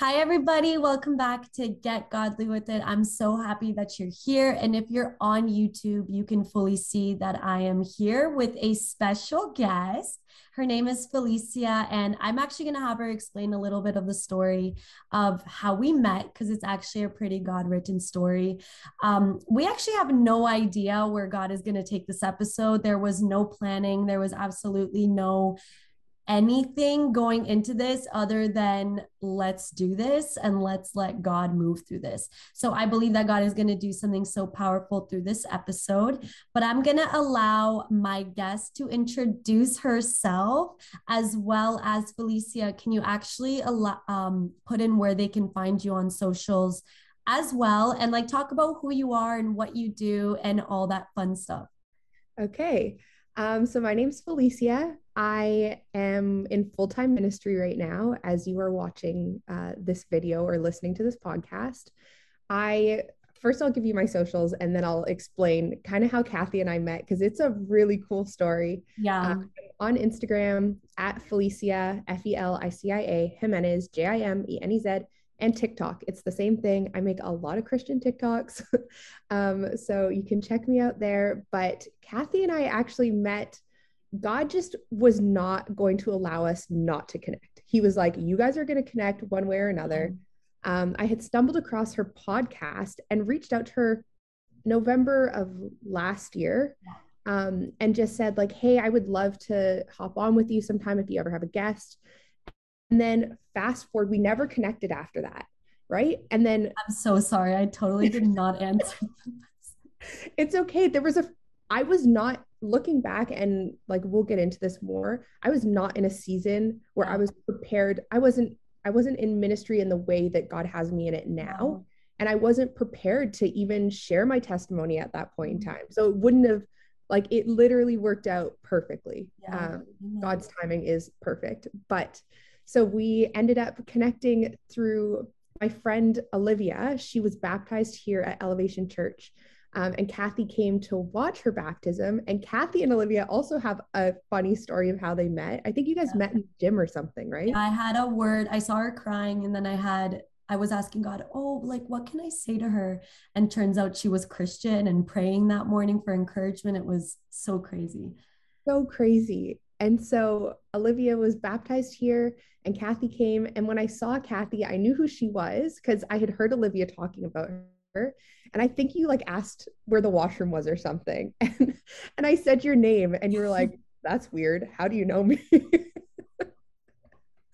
Hi, everybody. Welcome back to Get Godly with It. I'm so happy that you're here. And if you're on YouTube, you can fully see that I am here with a special guest. Her name is Felicia, and I'm actually going to have her explain a little bit of the story of how we met because it's actually a pretty God written story. Um, we actually have no idea where God is going to take this episode. There was no planning, there was absolutely no anything going into this other than let's do this and let's let God move through this. So I believe that God is going to do something so powerful through this episode, but I'm going to allow my guest to introduce herself as well as Felicia. Can you actually um, put in where they can find you on socials as well and like talk about who you are and what you do and all that fun stuff? Okay. Um, so my name's Felicia. I am in full time ministry right now as you are watching uh, this video or listening to this podcast. I first I'll give you my socials and then I'll explain kind of how Kathy and I met because it's a really cool story. Yeah. Uh, on Instagram at Felicia F E L I C I A Jimenez J I M E N E Z and TikTok. It's the same thing. I make a lot of Christian TikToks. um, so you can check me out there. But Kathy and I actually met. God just was not going to allow us not to connect. He was like, you guys are going to connect one way or another. Mm-hmm. Um, I had stumbled across her podcast and reached out to her November of last year um, and just said, like, hey, I would love to hop on with you sometime if you ever have a guest. And then fast forward, we never connected after that. Right. And then I'm so sorry. I totally did not answer. it's okay. There was a, I was not looking back and like, we'll get into this more. I was not in a season where. I was prepared. I wasn't, I wasn't in ministry in the way that God has me in it now. And I wasn't prepared to even share my testimony at that point in mm-hmm. time. So it wouldn't have, like, it literally worked out perfectly. Yeah. Um, God's timing is perfect. But so we ended up connecting through my friend Olivia. She was baptized here at Elevation Church. Um, and Kathy came to watch her baptism. And Kathy and Olivia also have a funny story of how they met. I think you guys yeah. met in the gym or something, right? I had a word. I saw her crying, and then I had I was asking God, oh, like what can I say to her? And turns out she was Christian and praying that morning for encouragement. It was so crazy. So crazy. And so Olivia was baptized here and Kathy came. And when I saw Kathy, I knew who she was because I had heard Olivia talking about her. And I think you like asked where the washroom was or something. And, and I said your name and you were like, that's weird. How do you know me?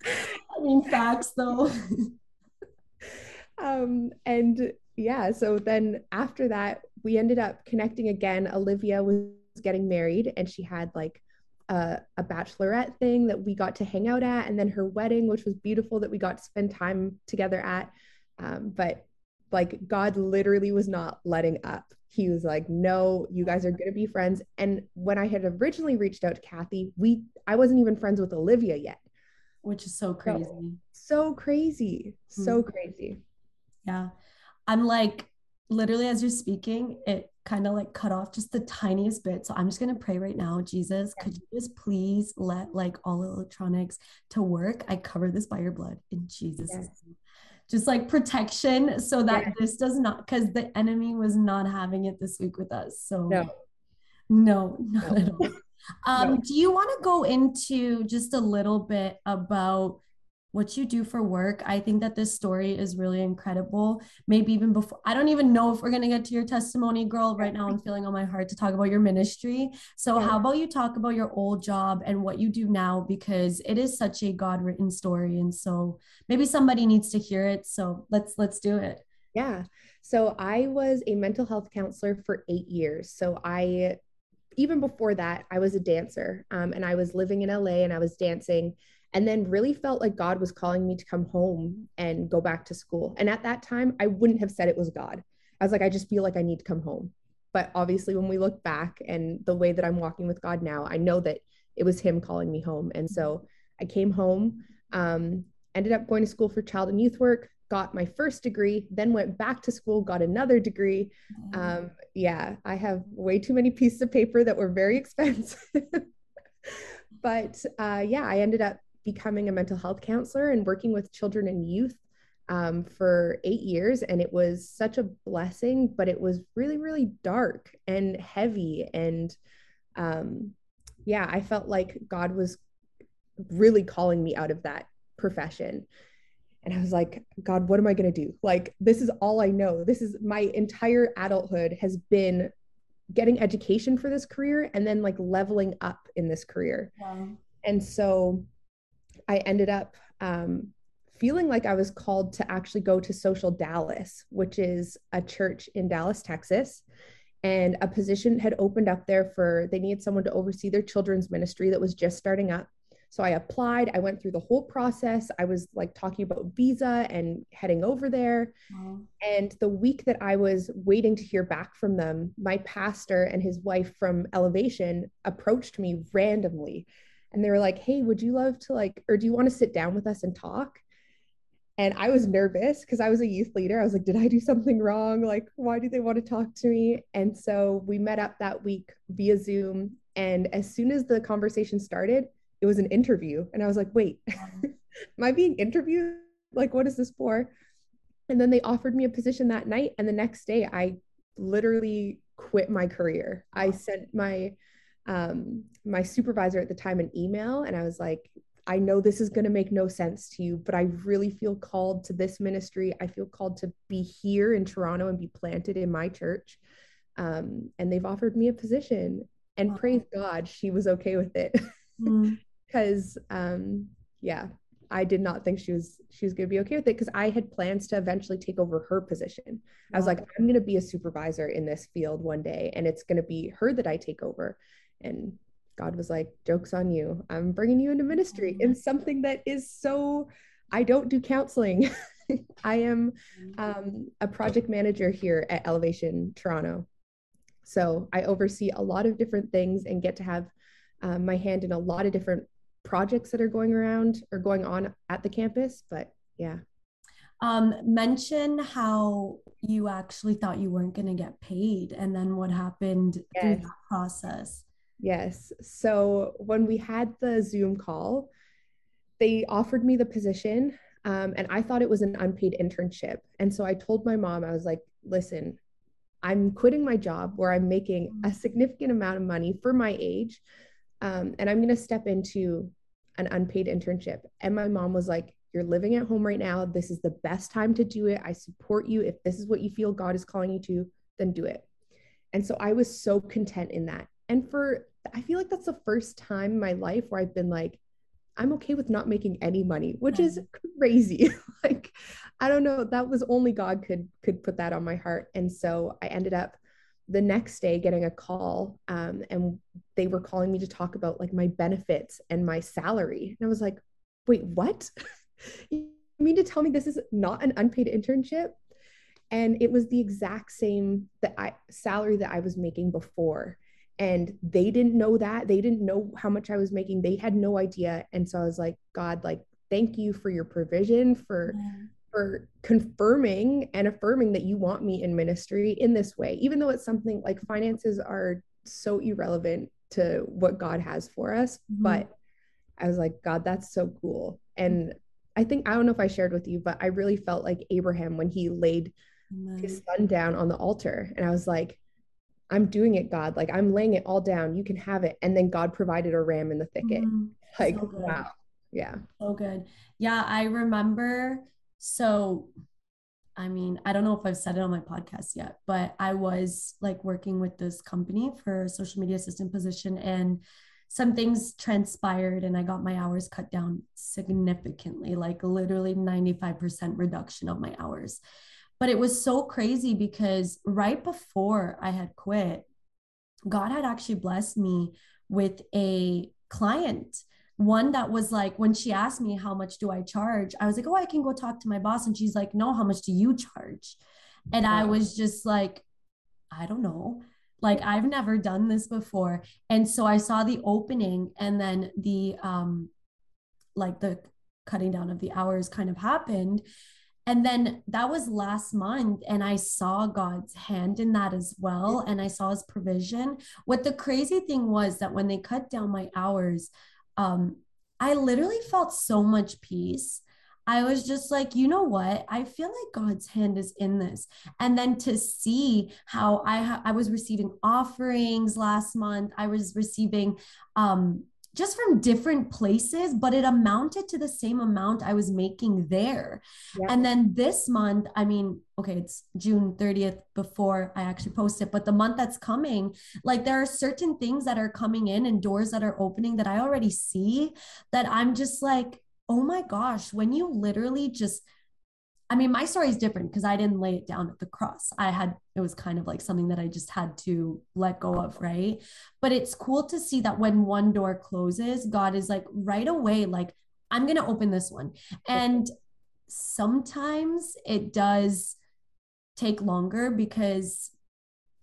I mean, facts though. um, and yeah, so then after that, we ended up connecting again. Olivia was getting married and she had like a, a bachelorette thing that we got to hang out at, and then her wedding, which was beautiful that we got to spend time together at. Um, but like God literally was not letting up. He was like, "No, you guys are going to be friends." And when I had originally reached out to Kathy, we I wasn't even friends with Olivia yet, which is so crazy. So, so crazy, so mm-hmm. crazy. Yeah, I'm like literally as you're speaking, it kind of like cut off just the tiniest bit. So I'm just gonna pray right now. Jesus, could you just please let like all electronics to work? I cover this by your blood in Jesus. Yes. Just like protection so that yeah. this does not because the enemy was not having it this week with us. So no, no, not no. at all. Um, no. do you want to go into just a little bit about what you do for work. I think that this story is really incredible. Maybe even before, I don't even know if we're going to get to your testimony, girl. Right now, I'm feeling on my heart to talk about your ministry. So, yeah. how about you talk about your old job and what you do now? Because it is such a God written story. And so maybe somebody needs to hear it. So, let's, let's do it. Yeah. So, I was a mental health counselor for eight years. So, I, even before that, I was a dancer um, and I was living in LA and I was dancing and then really felt like God was calling me to come home and go back to school. And at that time, I wouldn't have said it was God. I was like, I just feel like I need to come home. But obviously, when we look back and the way that I'm walking with God now, I know that it was Him calling me home. And so I came home, um, ended up going to school for child and youth work, got my first degree, then went back to school, got another degree. Um, yeah, I have way too many pieces of paper that were very expensive. but uh, yeah, I ended up becoming a mental health counselor and working with children and youth um, for eight years, and it was such a blessing, but it was really, really dark and heavy. And um, yeah, I felt like God was really calling me out of that profession. And I was like, God, what am I going to do? Like, this is all I know. This is my entire adulthood has been getting education for this career and then like leveling up in this career. Wow. And so I ended up um, feeling like I was called to actually go to Social Dallas, which is a church in Dallas, Texas. And a position had opened up there for, they needed someone to oversee their children's ministry that was just starting up. So I applied, I went through the whole process. I was like talking about visa and heading over there. Wow. And the week that I was waiting to hear back from them, my pastor and his wife from Elevation approached me randomly. And they were like, Hey, would you love to like, or do you want to sit down with us and talk? And I was nervous because I was a youth leader. I was like, Did I do something wrong? Like, why do they want to talk to me? And so we met up that week via Zoom. And as soon as the conversation started, it was an interview. And I was like, wait, am I being interviewed? Like, what is this for? And then they offered me a position that night. And the next day, I literally quit my career. I sent my um, my supervisor at the time an email, and I was like, I know this is going to make no sense to you, but I really feel called to this ministry. I feel called to be here in Toronto and be planted in my church. Um, and they've offered me a position, and wow. praise God, she was okay with it. Mm because um yeah I did not think she was she was going to be okay with it because I had plans to eventually take over her position. I was like, I'm going to be a supervisor in this field one day, and it's going to be her that I take over. And God was like, "Jokes on you! I'm bringing you into ministry in something that is so. I don't do counseling. I am mm-hmm. um, a project manager here at Elevation Toronto, so I oversee a lot of different things and get to have um, my hand in a lot of different projects that are going around or going on at the campus. But yeah. Um, mention how you actually thought you weren't going to get paid and then what happened yes. through that process. Yes. So when we had the Zoom call, they offered me the position um, and I thought it was an unpaid internship. And so I told my mom, I was like, listen, I'm quitting my job where I'm making a mm. significant amount of money for my age um, and I'm going to step into an unpaid internship. And my mom was like, You're living at home right now. This is the best time to do it. I support you. If this is what you feel God is calling you to, then do it. And so I was so content in that. And for, I feel like that's the first time in my life where I've been like, I'm okay with not making any money, which is crazy. like, I don't know, that was only God could could put that on my heart. And so I ended up the next day getting a call um, and they were calling me to talk about like my benefits and my salary. And i was like wait what? You mean to tell me this is not an unpaid internship? And it was the exact same that i salary that i was making before and they didn't know that they didn't know how much i was making they had no idea and so i was like god like thank you for your provision for yeah for confirming and affirming that you want me in ministry in this way, even though it's something like finances are so irrelevant to what God has for us. Mm-hmm. But I was like, God, that's so cool. And I think, I don't know if I shared with you, but I really felt like Abraham when he laid Amen. his son down on the altar. And I was like, I'm doing it, God. Like, I'm laying it all down. You can have it. And then God provided a ram in the thicket. Mm-hmm. Like, so wow. Yeah. So good. Yeah. I remember so, I mean, I don't know if I've said it on my podcast yet, but I was like working with this company for a social media assistant position and some things transpired and I got my hours cut down significantly, like literally 95% reduction of my hours. But it was so crazy because right before I had quit, God had actually blessed me with a client one that was like when she asked me how much do i charge? I was like oh i can go talk to my boss and she's like no how much do you charge? And i was just like i don't know. Like i've never done this before. And so i saw the opening and then the um like the cutting down of the hours kind of happened and then that was last month and i saw god's hand in that as well and i saw his provision what the crazy thing was that when they cut down my hours um, I literally felt so much peace. I was just like, you know what? I feel like God's hand is in this. And then to see how I ha- I was receiving offerings last month, I was receiving um just from different places, but it amounted to the same amount I was making there. Yeah. And then this month, I mean, okay, it's June 30th before I actually post it, but the month that's coming, like there are certain things that are coming in and doors that are opening that I already see that I'm just like, oh my gosh, when you literally just I mean, my story is different because I didn't lay it down at the cross. I had, it was kind of like something that I just had to let go of, right? But it's cool to see that when one door closes, God is like, right away, like, I'm going to open this one. And sometimes it does take longer because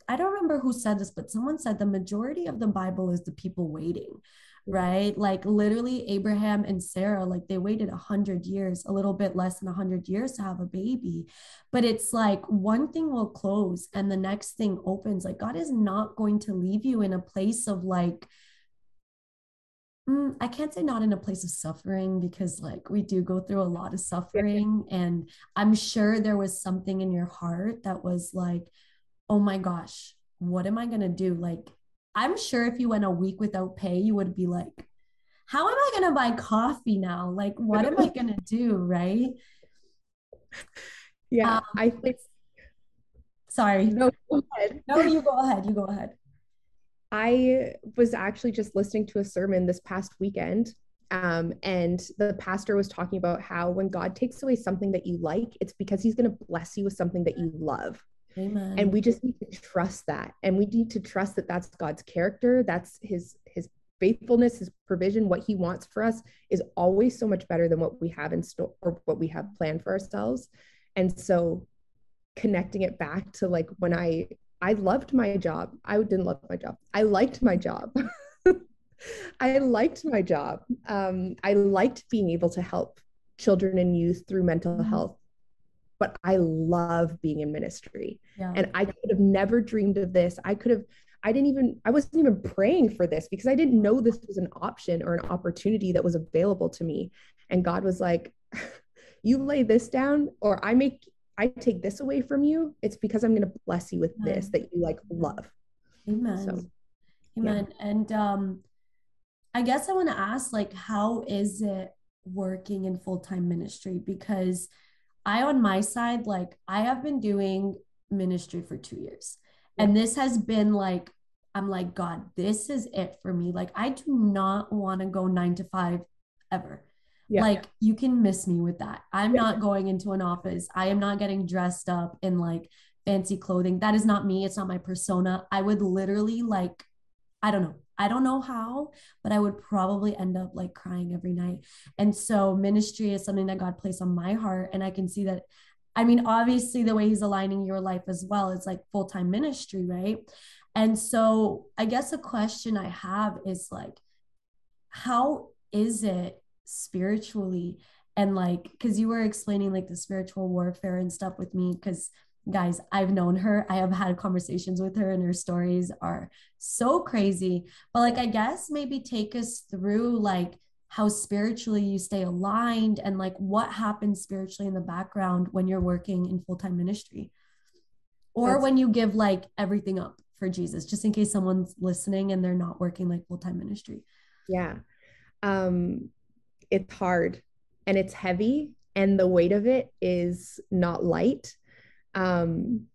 I don't remember who said this, but someone said the majority of the Bible is the people waiting right? Like literally Abraham and Sarah, like they waited a hundred years, a little bit less than a hundred years to have a baby. But it's like one thing will close and the next thing opens. Like God is not going to leave you in a place of like, mm, I can't say not in a place of suffering because like we do go through a lot of suffering. And I'm sure there was something in your heart that was like, oh my gosh, what am I going to do? Like, I'm sure if you went a week without pay, you would be like, how am I going to buy coffee now? Like, what am I going to do? Right. Yeah. Um, I think. Sorry. No, go ahead. No, you go ahead. You go ahead. I was actually just listening to a sermon this past weekend. Um, and the pastor was talking about how when God takes away something that you like, it's because he's going to bless you with something that you love. Amen. And we just need to trust that. And we need to trust that that's God's character, that's his his faithfulness, his provision, what he wants for us is always so much better than what we have in store or what we have planned for ourselves. And so connecting it back to like when I I loved my job. I didn't love my job. I liked my job. I liked my job. Um, I liked being able to help children and youth through mental mm-hmm. health but I love being in ministry. Yeah. And I could have never dreamed of this. I could have, I didn't even, I wasn't even praying for this because I didn't know this was an option or an opportunity that was available to me. And God was like, you lay this down or I make, I take this away from you. It's because I'm going to bless you with Amen. this that you like love. Amen. So, Amen. Yeah. And um, I guess I want to ask, like, how is it working in full time ministry? Because I, on my side, like I have been doing ministry for two years. And this has been like, I'm like, God, this is it for me. Like, I do not want to go nine to five ever. Yeah. Like, you can miss me with that. I'm not going into an office. I am not getting dressed up in like fancy clothing. That is not me. It's not my persona. I would literally like, I don't know. I don't know how, but I would probably end up like crying every night. And so ministry is something that God placed on my heart. And I can see that. I mean, obviously, the way He's aligning your life as well is like full time ministry, right? And so I guess a question I have is like, how is it spiritually? And like, because you were explaining like the spiritual warfare and stuff with me, because guys, I've known her. I have had conversations with her, and her stories are so crazy. But like, I guess maybe take us through like how spiritually you stay aligned and like what happens spiritually in the background when you're working in full time ministry or That's- when you give like everything up for Jesus, just in case someone's listening and they're not working like full time ministry. Yeah. Um, it's hard and it's heavy, and the weight of it is not light um,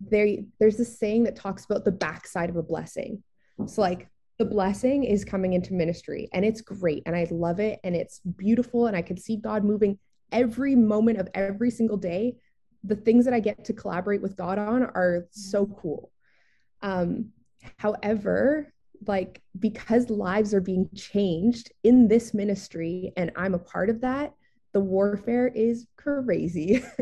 there there's this saying that talks about the backside of a blessing. So like the blessing is coming into ministry and it's great and I love it and it's beautiful and I can see God moving every moment of every single day. The things that I get to collaborate with God on are so cool. Um, however, like because lives are being changed in this ministry and I'm a part of that, the warfare is crazy.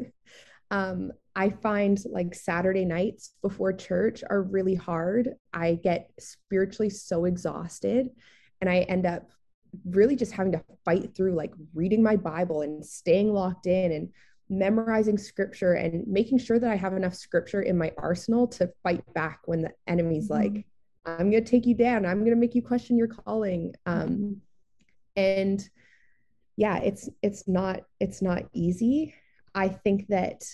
Um, I find like Saturday nights before church are really hard. I get spiritually so exhausted and I end up really just having to fight through like reading my Bible and staying locked in and memorizing scripture and making sure that I have enough scripture in my arsenal to fight back when the enemy's mm-hmm. like, I'm going to take you down. I'm going to make you question your calling. Um, and yeah, it's it's not it's not easy. I think that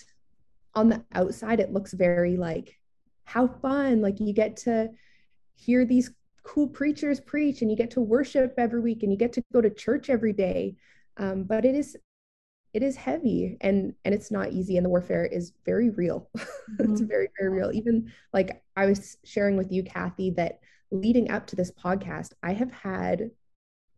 on the outside it looks very like how fun. Like you get to hear these cool preachers preach and you get to worship every week and you get to go to church every day. Um, but it is it is heavy and and it's not easy and the warfare is very real. Mm-hmm. it's very very real. Even like i was sharing with you kathy that leading up to this podcast i have had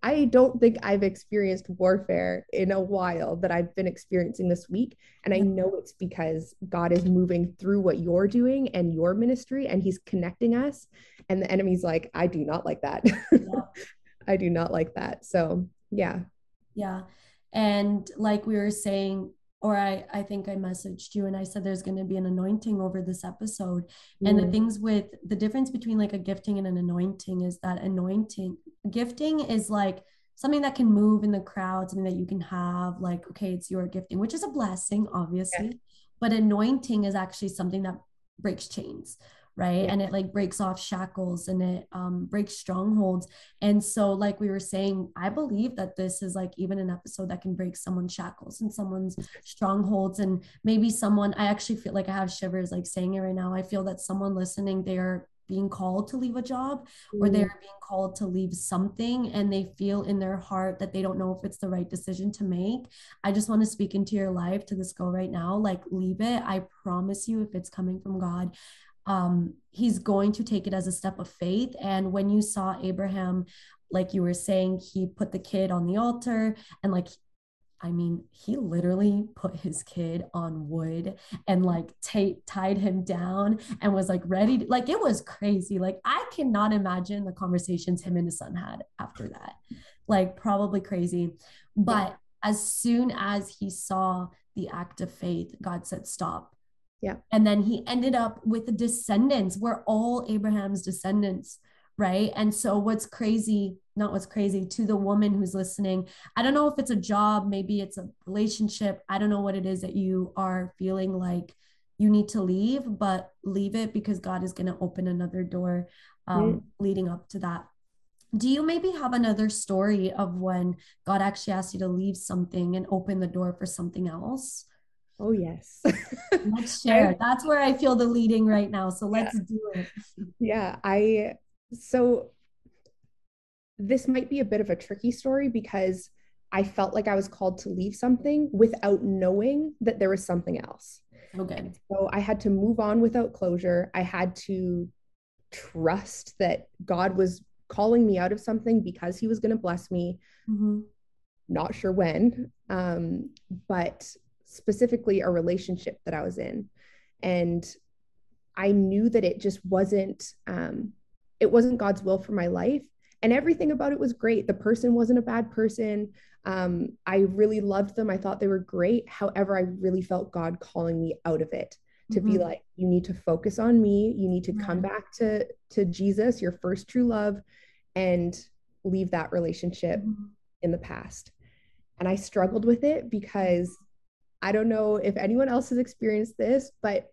I don't think I've experienced warfare in a while that I've been experiencing this week. And I know it's because God is moving through what you're doing and your ministry, and He's connecting us. And the enemy's like, I do not like that. Yeah. I do not like that. So, yeah. Yeah. And like we were saying, or I, I think I messaged you and I said there's going to be an anointing over this episode. Mm. And the mm. things with the difference between like a gifting and an anointing is that anointing, gifting is like something that can move in the crowd, something that you can have, like, okay, it's your gifting, which is a blessing, obviously. Yeah. But anointing is actually something that breaks chains right? Yeah. and it like breaks off shackles and it um, breaks strongholds. And so like we were saying i believe that this is like even an episode that can break someone's shackles and someone's strongholds and maybe someone i actually feel like i have shivers like saying it right now. I feel that someone listening they're being called to leave a job or they're being called to leave something and they feel in their heart that they don't know if it's the right decision to make. I just want to speak into your life to this girl right now like leave it. I promise you if it's coming from god um, he's going to take it as a step of faith. And when you saw Abraham, like you were saying, he put the kid on the altar and like I mean, he literally put his kid on wood and like t- tied him down and was like ready. To, like it was crazy. Like I cannot imagine the conversations him and his son had after that. Like probably crazy. But as soon as he saw the act of faith, God said, "Stop." Yeah. And then he ended up with the descendants. We're all Abraham's descendants, right? And so what's crazy, not what's crazy, to the woman who's listening, I don't know if it's a job, maybe it's a relationship. I don't know what it is that you are feeling like you need to leave, but leave it because God is going to open another door um, mm. leading up to that. Do you maybe have another story of when God actually asked you to leave something and open the door for something else? Oh, yes. let's share. That's where I feel the leading right now. So let's yeah. do it. Yeah. I, so this might be a bit of a tricky story because I felt like I was called to leave something without knowing that there was something else. Okay. So I had to move on without closure. I had to trust that God was calling me out of something because he was going to bless me. Mm-hmm. Not sure when, um, but specifically a relationship that I was in. And I knew that it just wasn't um, it wasn't God's will for my life. And everything about it was great. The person wasn't a bad person. Um, I really loved them. I thought they were great. However, I really felt God calling me out of it to mm-hmm. be like, you need to focus on me. You need to come back to to Jesus, your first true love, and leave that relationship mm-hmm. in the past. And I struggled with it because I don't know if anyone else has experienced this, but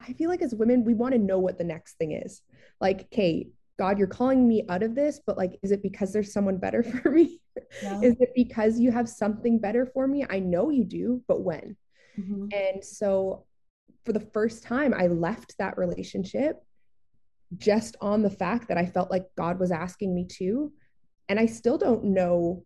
I feel like as women, we want to know what the next thing is. Like, Kate, God, you're calling me out of this, but like, is it because there's someone better for me? Yeah. is it because you have something better for me? I know you do, but when? Mm-hmm. And so for the first time, I left that relationship just on the fact that I felt like God was asking me to. And I still don't know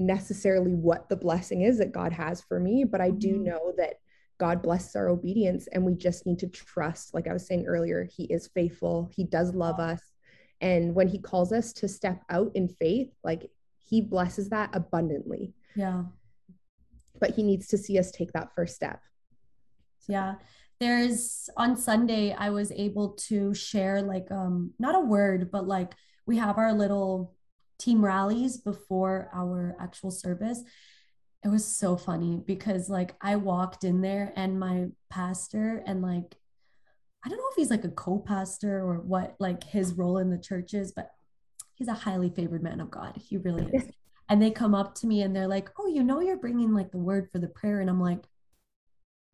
necessarily what the blessing is that God has for me, but I do mm-hmm. know that God blesses our obedience and we just need to trust. Like I was saying earlier, He is faithful, He does love us. And when He calls us to step out in faith, like He blesses that abundantly. Yeah. But He needs to see us take that first step. Yeah. There's on Sunday, I was able to share like um not a word, but like we have our little team rallies before our actual service it was so funny because like I walked in there and my pastor and like I don't know if he's like a co-pastor or what like his role in the church is, but he's a highly favored man of God. He really is. And they come up to me and they're like, "Oh, you know you're bringing like the word for the prayer." And I'm like,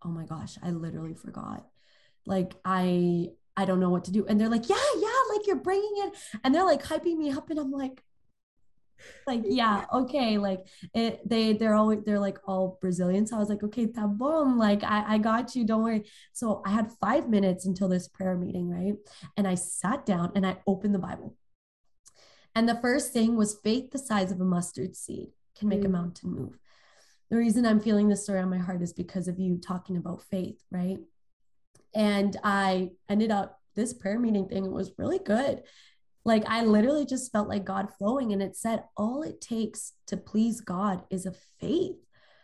"Oh my gosh, I literally forgot." Like I I don't know what to do. And they're like, "Yeah, yeah, like you're bringing it." And they're like hyping me up and I'm like, like yeah okay like it they they're all they're like all brazilian. So i was like okay tá bom like I, I got you don't worry. So i had five minutes until this prayer meeting right? And i sat down and i opened the bible. And the first thing was faith the size of a mustard seed can make mm. a mountain move. The reason i'm feeling this story on my heart is because of you talking about faith right? And i ended up this prayer meeting thing was really good like I literally just felt like God flowing. And it said, all it takes to please God is a faith.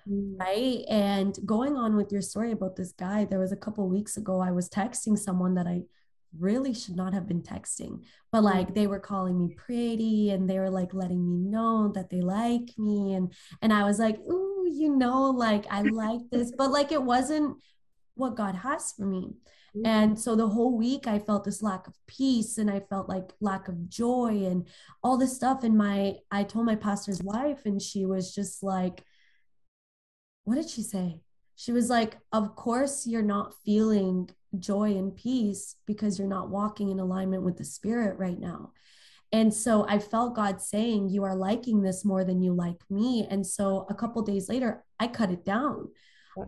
Mm. Right. And going on with your story about this guy, there was a couple weeks ago, I was texting someone that I really should not have been texting, but like mm. they were calling me pretty and they were like letting me know that they like me. And and I was like, ooh, you know, like I like this, but like it wasn't what God has for me. Mm-hmm. And so the whole week I felt this lack of peace and I felt like lack of joy and all this stuff. And my, I told my pastor's wife, and she was just like, what did she say? She was like, Of course, you're not feeling joy and peace because you're not walking in alignment with the spirit right now. And so I felt God saying, You are liking this more than you like me. And so a couple days later, I cut it down.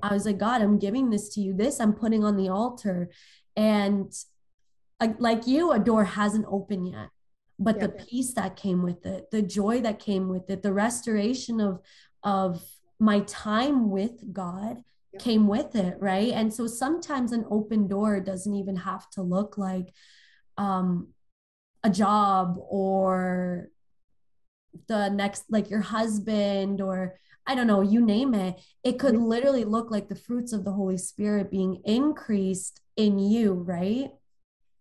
I was like, God, I'm giving this to you. This I'm putting on the altar. And like you, a door hasn't opened yet. But yeah. the peace that came with it, the joy that came with it, the restoration of of my time with God yeah. came with it, right? And so sometimes an open door doesn't even have to look like um a job or the next like your husband or I don't know, you name it. It could literally look like the fruits of the Holy Spirit being increased in you, right?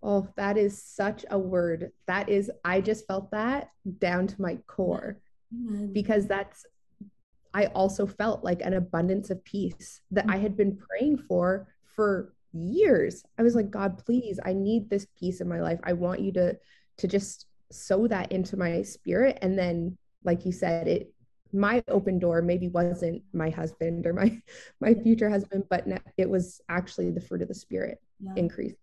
Oh, that is such a word. That is, I just felt that down to my core Amen. because that's, I also felt like an abundance of peace that I had been praying for for years. I was like, God, please, I need this peace in my life. I want you to, to just sow that into my spirit. And then, like you said, it my open door maybe wasn't my husband or my my future husband but it was actually the fruit of the spirit yeah. increasing.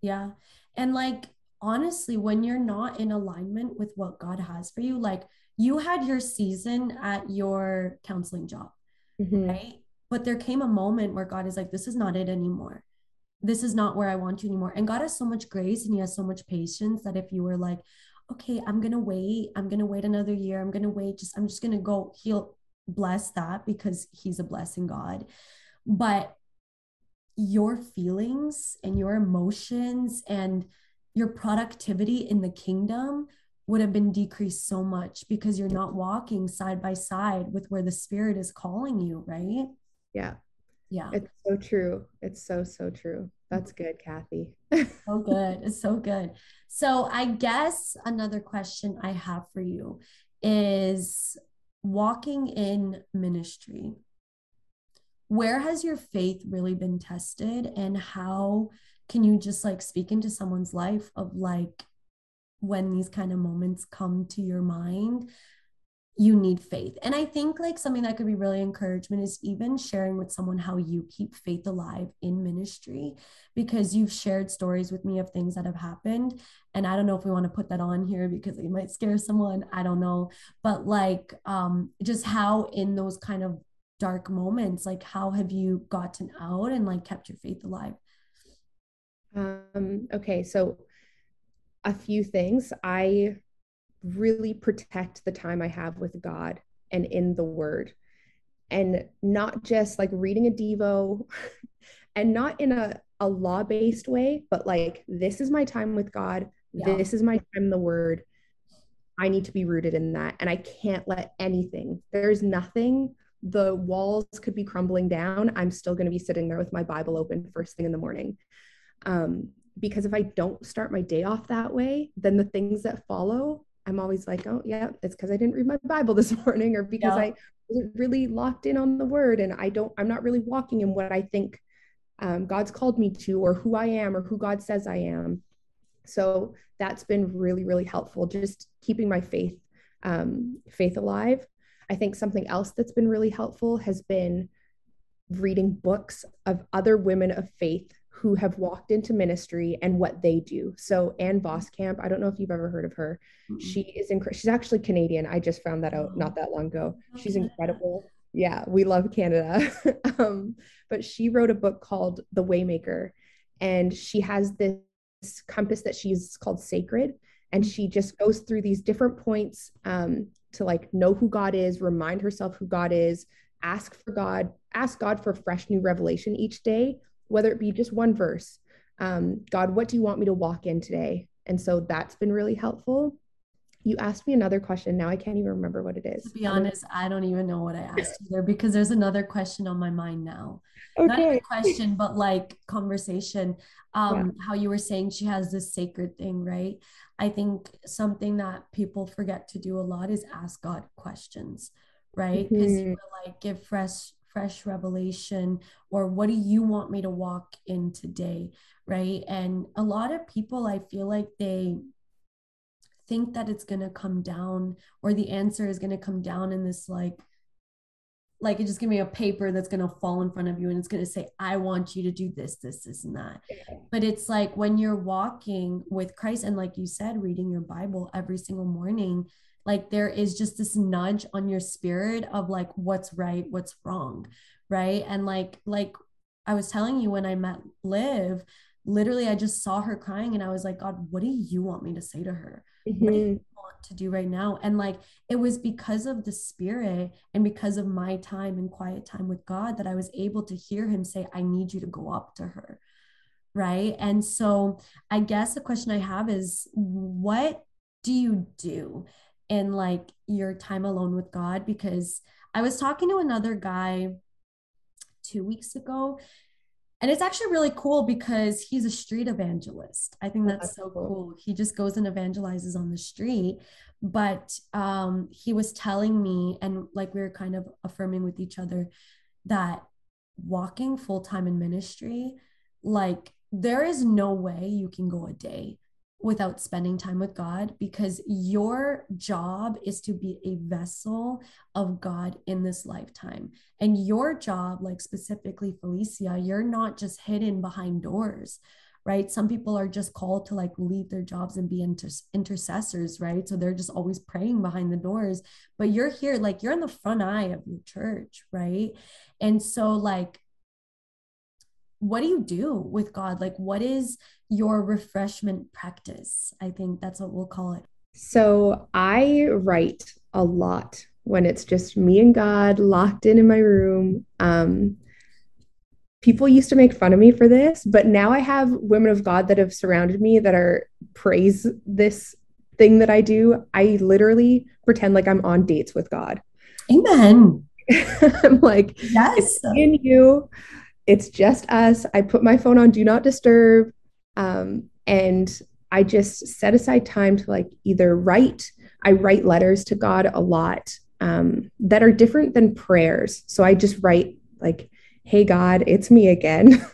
Yeah. And like honestly when you're not in alignment with what god has for you like you had your season at your counseling job mm-hmm. right? But there came a moment where god is like this is not it anymore. This is not where i want you anymore. And god has so much grace and he has so much patience that if you were like okay, I'm to wait. I'm to wait another year. I'm to wait. Just, I'm just to go. He'll bless that because he's a blessing God. But your feelings and your emotions and your productivity in the kingdom would have been decreased so much because you're not walking side by side with where the spirit is calling you, right? Yeah. Yeah. It's so true. It's so, so true. That's good, Kathy. so good. It's so good. So, I guess another question I have for you is walking in ministry. Where has your faith really been tested, and how can you just like speak into someone's life of like when these kind of moments come to your mind? You need faith. And I think like something that could be really encouragement is even sharing with someone how you keep faith alive in ministry because you've shared stories with me of things that have happened. And I don't know if we want to put that on here because it might scare someone. I don't know. But like um just how in those kind of dark moments, like how have you gotten out and like kept your faith alive? Um okay, so a few things. I really protect the time I have with God and in the word. And not just like reading a devo and not in a, a law-based way but like this is my time with god. Yeah. this is my time in the word. I need to be rooted in that and i can't let anything there's nothing the walls could be crumbling down. I'm still going to be sitting there with my bible open first thing in the morning. Um, because if i don't start my day off that way then the things that follow I'm always like, oh, yeah, it's because I didn't read my Bible this morning or because. I wasn't really locked in on the word and I don't, I'm not really walking in what I think um, God's called me to or who I am or who God says I am. So that's been really, really helpful, just keeping my faith, um, faith alive. I think something else that's been really helpful has been reading books of other women of faith who have walked into ministry and what they do. So Ann Voskamp, I don't know if you've ever heard of her. Mm-hmm. She is incredible. She's actually Canadian. I just found that out not that long ago. She's incredible. Yeah, we love Canada. um, but she wrote a book called The Waymaker, and she has this compass that she's called Sacred, and she just goes through these different points um, to like know who God is, remind herself who God is, ask for God, ask God for fresh new revelation each day, whether it be just one verse. Um, God, what do you want me to walk in today? And so that's been really helpful. You asked me another question. Now I can't even remember what it is. To be honest, I don't even know what I asked either because there's another question on my mind now. Okay. Not a question, but like conversation. Um, yeah. how you were saying she has this sacred thing, right? I think something that people forget to do a lot is ask God questions, right? Because mm-hmm. you like give fresh fresh revelation or what do you want me to walk in today right? And a lot of people i feel like they think that it's going to come down or the answer is going to come down in this like like it just give me a paper that's going to fall in front of you and it's going to say i want you to do this this this and that. But it's like when you're walking with christ and like you said reading your bible every single morning like there is just this nudge on your spirit of like what's right what's wrong right and like like i was telling you when i met liv literally i just saw her crying and i was like god what do you want me to say to her mm-hmm. what do you mm-hmm. want to do right now and like it was because of the spirit and because of my time and quiet time with god that i was able to hear him say i need you to go up to her right and so i guess the question i have is what do you do in like your time alone with God because I was talking to another guy 2 weeks ago and it's actually really cool because he's a street evangelist. I think that's, that's so cool. cool. He just goes and evangelizes on the street. But um, he was telling me, and like we were kind of affirming with each other, that walking full time in ministry, like there is no way you can go a day without spending time with God because your job is to be a vessel of God in this lifetime. And your job, like specifically Felicia, you're not just hidden behind doors, right? Some people are just called to like leave their jobs and be inter- intercessors, right? So they're just always praying behind the doors. But you're here, like you're in the front eye of your church, right? And so, like, what do you do with God? Like, what is your refreshment practice? I think that's what we'll call it. So, I write a lot when it's just me and God locked in in my room. Um, people used to make fun of me for this, but now I have women of God that have surrounded me that are praise this thing that I do. I literally pretend like I'm on dates with God. Amen. I'm like, yes, it's and you it's just us. I put my phone on do not disturb. Um, and I just set aside time to like either write, I write letters to God a lot um, that are different than prayers. So I just write like, hey, God, it's me again.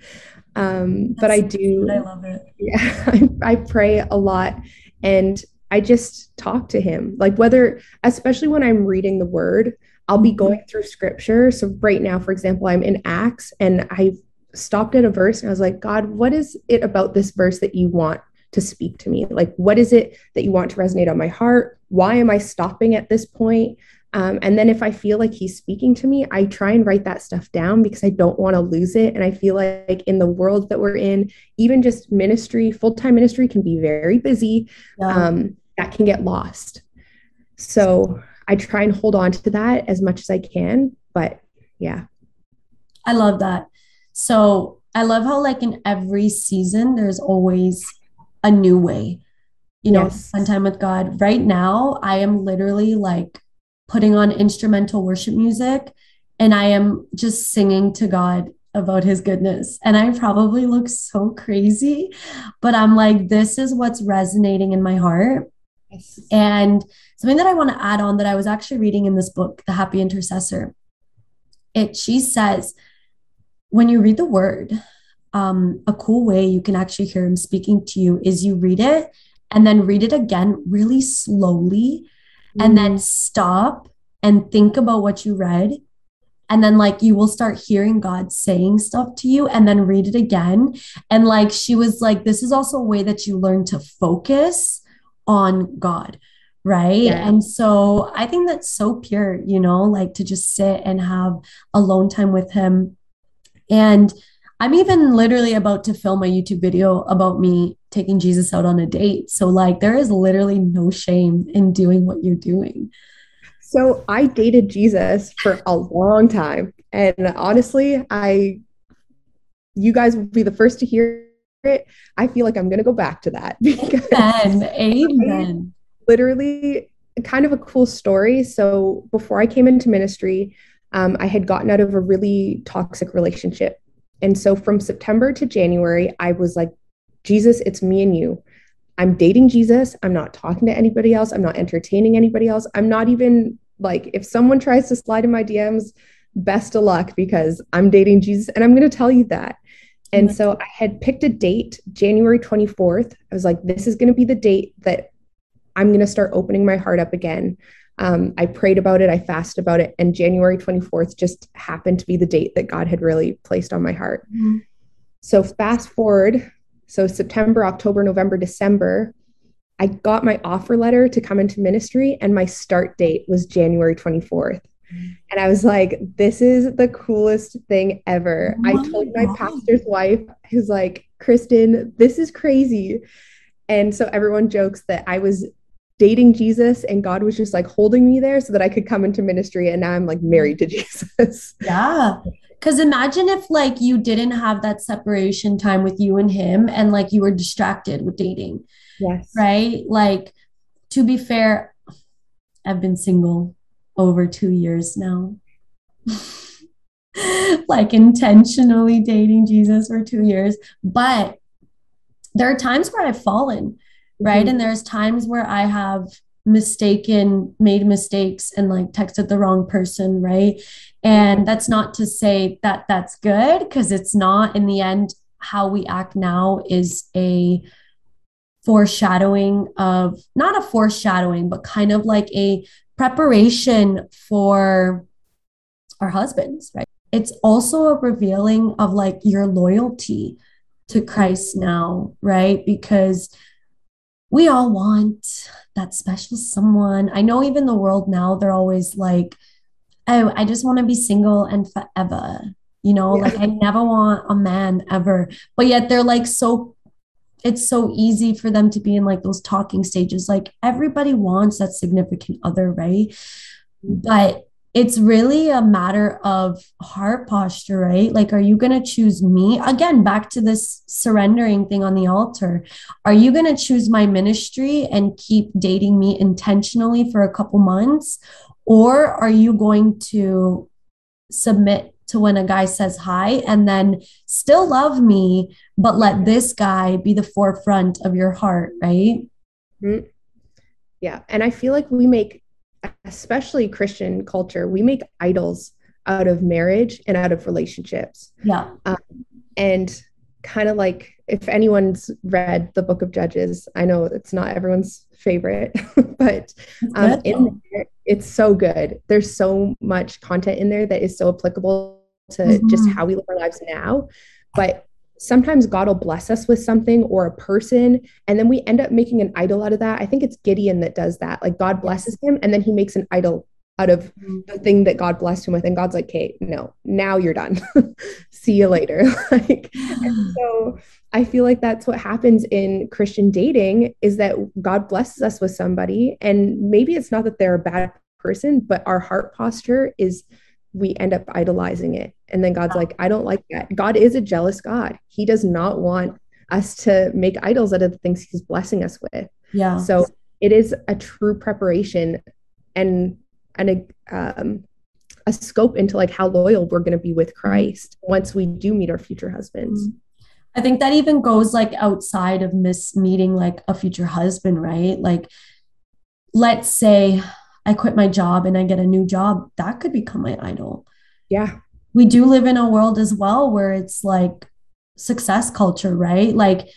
um, but I do, I love it. Yeah, I, I pray a lot and I just talk to him, like whether, especially when I'm reading the word, I'll be going through scripture. So right now, for example, I'm in Acts and I stopped at a verse and I was like, God, what is it about this verse that you want to speak to me? Like, what is it that you want to resonate on my heart? Why am I stopping at this point? Um, and then if I feel like he's speaking to me, I try and write that stuff down because I don't want to lose it. And I feel like in the world that we're in, even just ministry, full time ministry can be very busy. Yeah. Um, that can get lost. So I try and hold on to that as much as I can. But yeah. I love that. So I love how, like, in every season, there's always a new way, you know, yes. spend time with God. Right now, I am literally like putting on instrumental worship music and I am just singing to God about his goodness. And I probably look so crazy, but I'm like, this is what's resonating in my heart. Yes. And something that I want to add on that I was actually reading in this book, The Happy Intercessor, it she says, when you read the word, um, a cool way you can actually hear him speaking to you is you read it and then read it again really slowly mm. and then stop and think about what you read and then like you will start hearing God saying stuff to you and then read it again. And like she was like, this is also a way that you learn to focus on God. Right. Yeah. And so I think that's so pure, you know, like to just sit and have alone time with him. And I'm even literally about to film a YouTube video about me taking Jesus out on a date. So, like, there is literally no shame in doing what you're doing. So I dated Jesus for a long time. And honestly, I you guys will be the first to hear it. I feel like I'm gonna go back to that. Amen. Amen. Literally kind of a cool story. So before I came into ministry, um, I had gotten out of a really toxic relationship. And so from September to January, I was like, Jesus, it's me and you. I'm dating Jesus. I'm not talking to anybody else. I'm not entertaining anybody else. I'm not even like if someone tries to slide in my DMs, best of luck because I'm dating Jesus and I'm going to tell you that. And so I had picked a date, January 24th. I was like, this is going to be the date that I'm going to start opening my heart up again. Um, I prayed about it, I fasted about it, and January 24th just happened to be the date that God had really placed on my heart. Mm-hmm. So, fast forward, so September, October, November, December, I got my offer letter to come into ministry, and my start date was January 24th. And I was like, this is the coolest thing ever. Oh I told my God. pastor's wife, who's like, Kristen, this is crazy. And so everyone jokes that I was dating Jesus and God was just like holding me there so that I could come into ministry. And now I'm like married to Jesus. Yeah. Cause imagine if like you didn't have that separation time with you and him and like you were distracted with dating. Yes. Right. Like, to be fair, I've been single over two years now. like, intentionally dating Jesus for two years. But there are times where I've fallen, right? Mm-hmm. And there's times where I have mistaken, made mistakes and like texted the wrong person, right? And that's not to say that that's good because it's not in the end how we act now is a foreshadowing of not a foreshadowing, but kind of like a preparation for our husbands, right? It's also a revealing of like your loyalty to Christ now, right? Because we all want that special someone. I know even the world now, they're always like, oh, I just want to be single and forever. You know, yeah. like I never want a man ever. But yet they're like so it's so easy for them to be in like those talking stages. Like everybody wants that significant other, right? But it's really a matter of heart posture, right? Like, are you going to choose me? Again, back to this surrendering thing on the altar. Are you going to choose my ministry and keep dating me intentionally for a couple months? Or are you going to submit to when a guy says hi and then still love me, but let this guy be the forefront of your heart, right? Mm-hmm. Yeah. And I feel like we make, especially Christian culture, we make idols out of marriage and out of relationships. Yeah. Um, and kind of like if anyone's read the book of Judges, I know it's not everyone's favorite, but um, in there, it's so good. There's so much content in there that is so applicable to mm-hmm. just how we live our lives now. But sometimes God will bless us with something or a person, and then we end up making an idol out of that. I think it's Gideon that does that. Like God blesses him, and then he makes an idol out of mm-hmm. the thing that God blessed him with. And God's like, okay, no, now you're done. See you later. like, and so I feel like that's what happens in Christian dating is that God blesses us with somebody. And maybe it's not that they're a bad person, but our heart posture is we end up idolizing it. And then God's like, I don't like that. God is a jealous God. He does not want us to make idols out of the things he's blessing us with. Yeah. So it is a true preparation and and a um a scope into like how loyal we're going to be with Christ once we do meet our future husbands. I think that even goes like outside of miss meeting like a future husband, right? Like let's say I quit my job and I get a new job, that could become my idol. Yeah. We do live in a world as well where it's like success culture, right? Like,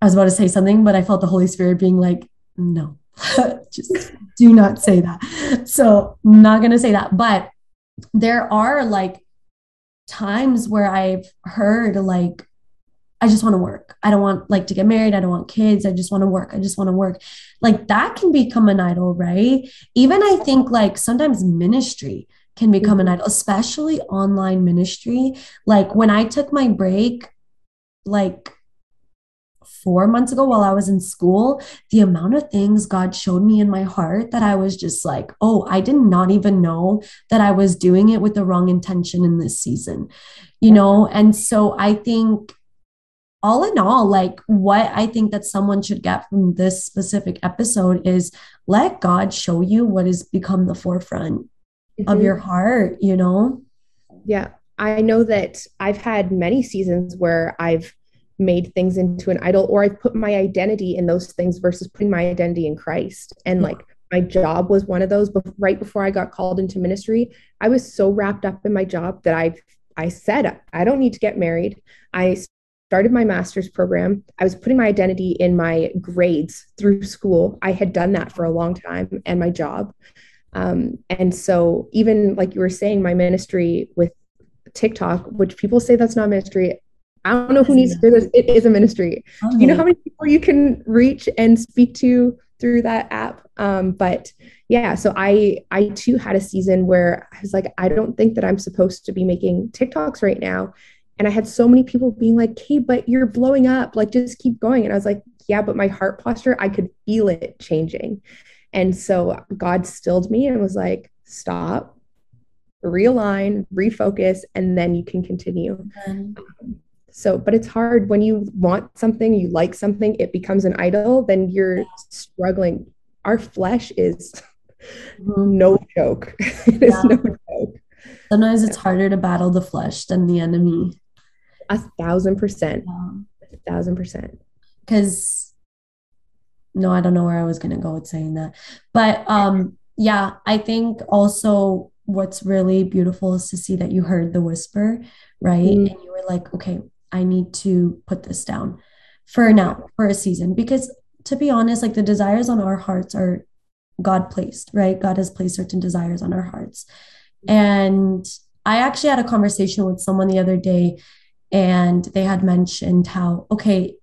I was about to say something, but I felt the Holy Spirit being like, no, just do not say that. So, not going to say that. But there are like times where I've heard like I just want to work. I don't want like to get married. I don't want kids. I just want to work. I just want to work. Like that can become an idol, right? Even I think like sometimes ministry can become an mm-hmm. idol, especially online ministry. Like when I took my break, like four months ago while I was in school, the amount of things God showed me in my heart that I was just like, oh, I did not even know that I was doing it with the wrong intention in this season, you know? And so I think all in all, like what I think that someone should get from this specific episode is let God show you what has become the forefront mm-hmm. of your heart, you know? Yeah. I know that I've had many seasons where I've made things into an idol or I've put my identity in those things versus putting my identity in Christ. And yeah. like my job was one of those but right before I got called into ministry, I was so wrapped up in my job that I I said I don't need to get married. I started my master's program. I was putting my identity in my grades through school. I had done that for a long time and my job. Um, and so, even like you were saying, my ministry with TikTok, which people say that's not ministry. I don't know who needs to hear this. It is a ministry. Okay. You know how many people you can reach and speak to through that app? Um, but yeah, so I I too had a season where I was like, I don't think that I'm supposed to be making TikToks right now. And I had so many people being like, hey, but you're blowing up. Like, just keep going. And I was like, yeah, but my heart posture, I could feel it changing. And so God stilled me and was like, stop, realign, refocus, and then you can continue. Um, so, but it's hard when you want something, you like something, it becomes an idol, then you're struggling. Our flesh is mm-hmm. no joke. it yeah. is no joke. Sometimes it's harder to battle the flesh than the enemy. A thousand percent. Yeah. A thousand percent. Because no, I don't know where I was gonna go with saying that. But um yeah, I think also what's really beautiful is to see that you heard the whisper, right? Mm. And you were like, okay, I need to put this down for now, for a season. Because to be honest, like the desires on our hearts are God placed, right? God has placed certain desires on our hearts. And I actually had a conversation with someone the other day and they had mentioned how, okay,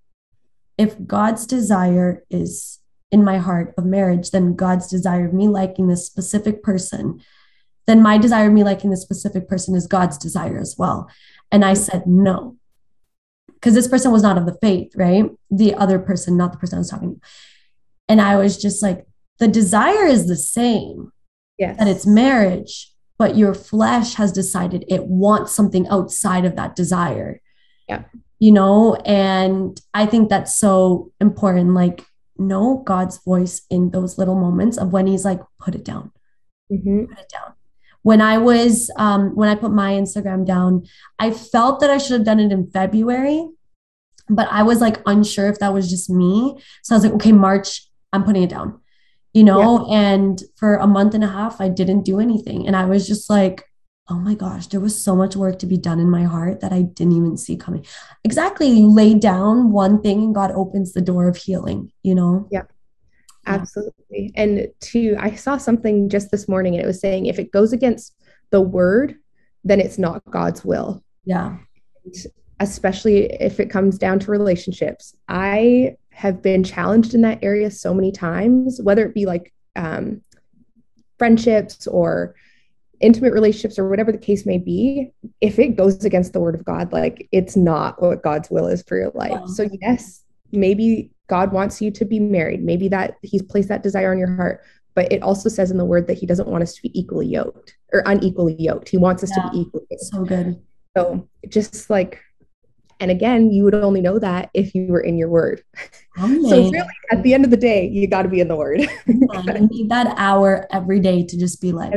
if God's desire is in my heart of marriage, then God's desire of me liking this specific person, then my desire of me liking this specific person is God's desire as well. And I said, no, because this person was not of the faith, right? The other person, not the person I was talking to. And I was just like, the desire is the same. Yes. That it's marriage, but your flesh has decided it wants something outside of that desire. Yeah. You know, and I think that's so important. Like, know God's voice in those little moments of when He's like, put it down, mm-hmm. put it down. When I was, um, when I put my Instagram down, I felt that I should have done it in February, but I was like unsure if that was just me. So I was like, okay, March, I'm putting it down you know yeah. and for a month and a half i didn't do anything. And i was just like oh my gosh there was so much work to be done in my heart that i didn't even see coming. Exactly you lay down one thing and god opens the door of healing you know? Yeah. Absolutely. And to i saw something just this morning and it was saying if it goes against the word then it's not god's will. Yeah. And especially if it comes down to relationships i have been challenged in that area so many times, whether it be like um, friendships or intimate relationships or whatever the case may be, if it goes against the word of God, like it's not what God's will is for your life. So, yes, maybe God wants you to be married. Maybe that He's placed that desire on your heart, but it also says in the word that He doesn't want us to be equally yoked or unequally yoked. He wants us yeah, to be equally yoked. So good. So, just like and again, you would only know that if you were in your word. Amen. So really, at the end of the day, you got to be in the word. I need that hour every day to just be like,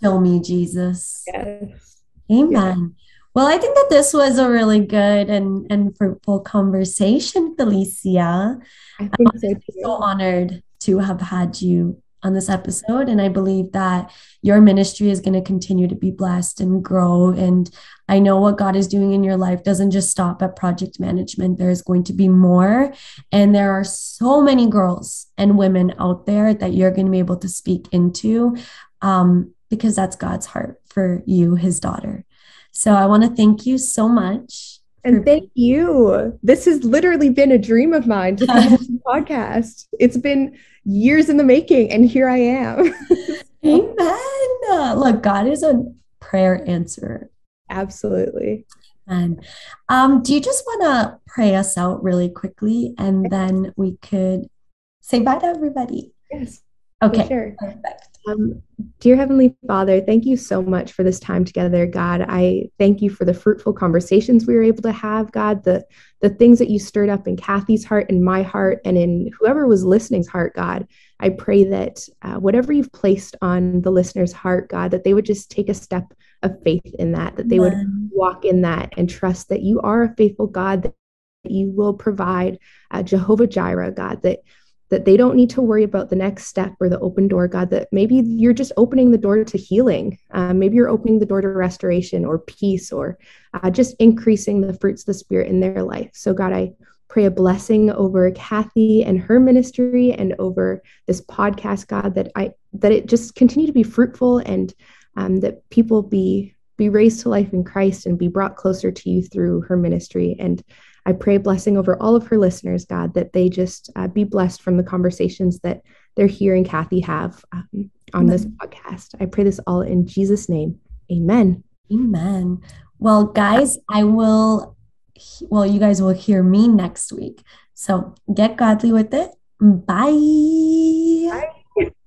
fill me, Jesus. Yes. Amen. Yeah. Well, I think that this was a really good and, and fruitful conversation, Felicia. I think so I'm so honored to have had you on this episode. And I believe that your ministry is going to continue to be blessed and grow. And I know what God is doing in your life doesn't just stop at project management, there's going to be more. And there are so many girls and women out there that you're going to be able to speak into. Um, because that's God's heart for you, his daughter. So I want to thank you so much. And thank you. This has literally been a dream of mine to come on this podcast. It's been years in the making, and here I am. Amen. Look, God is a prayer answerer. Absolutely. And um, do you just want to pray us out really quickly and then we could say bye to everybody? Yes. Okay. Sure. Perfect. Um, dear Heavenly Father, thank you so much for this time together, God. I thank you for the fruitful conversations we were able to have, God, the, the things that you stirred up in Kathy's heart and my heart and in whoever was listening's heart, God. I pray that uh, whatever you've placed on the listener's heart, God, that they would just take a step of faith in that, that they Amen. would walk in that and trust that you are a faithful God, that you will provide uh, Jehovah Jireh, God, that that they don't need to worry about the next step or the open door, God, that maybe you're just opening the door to healing. Uh, maybe you're opening the door to restoration or peace or uh, just increasing the fruits of the Spirit in their life. So, God, I pray a blessing over Kathy and her ministry and over this podcast, God, that I that it just continue to be fruitful and um, that people be be raised to life in Christ and be brought closer to you through her ministry. And I pray blessing over all of her listeners, God, that they just uh, be blessed from the conversations that they're hearing Kathy have um, on Amen. this podcast. I pray this all in Jesus' name. Amen. Amen. Well, guys, I will, well, you guys will hear me next week. So get godly with it. Bye. Bye.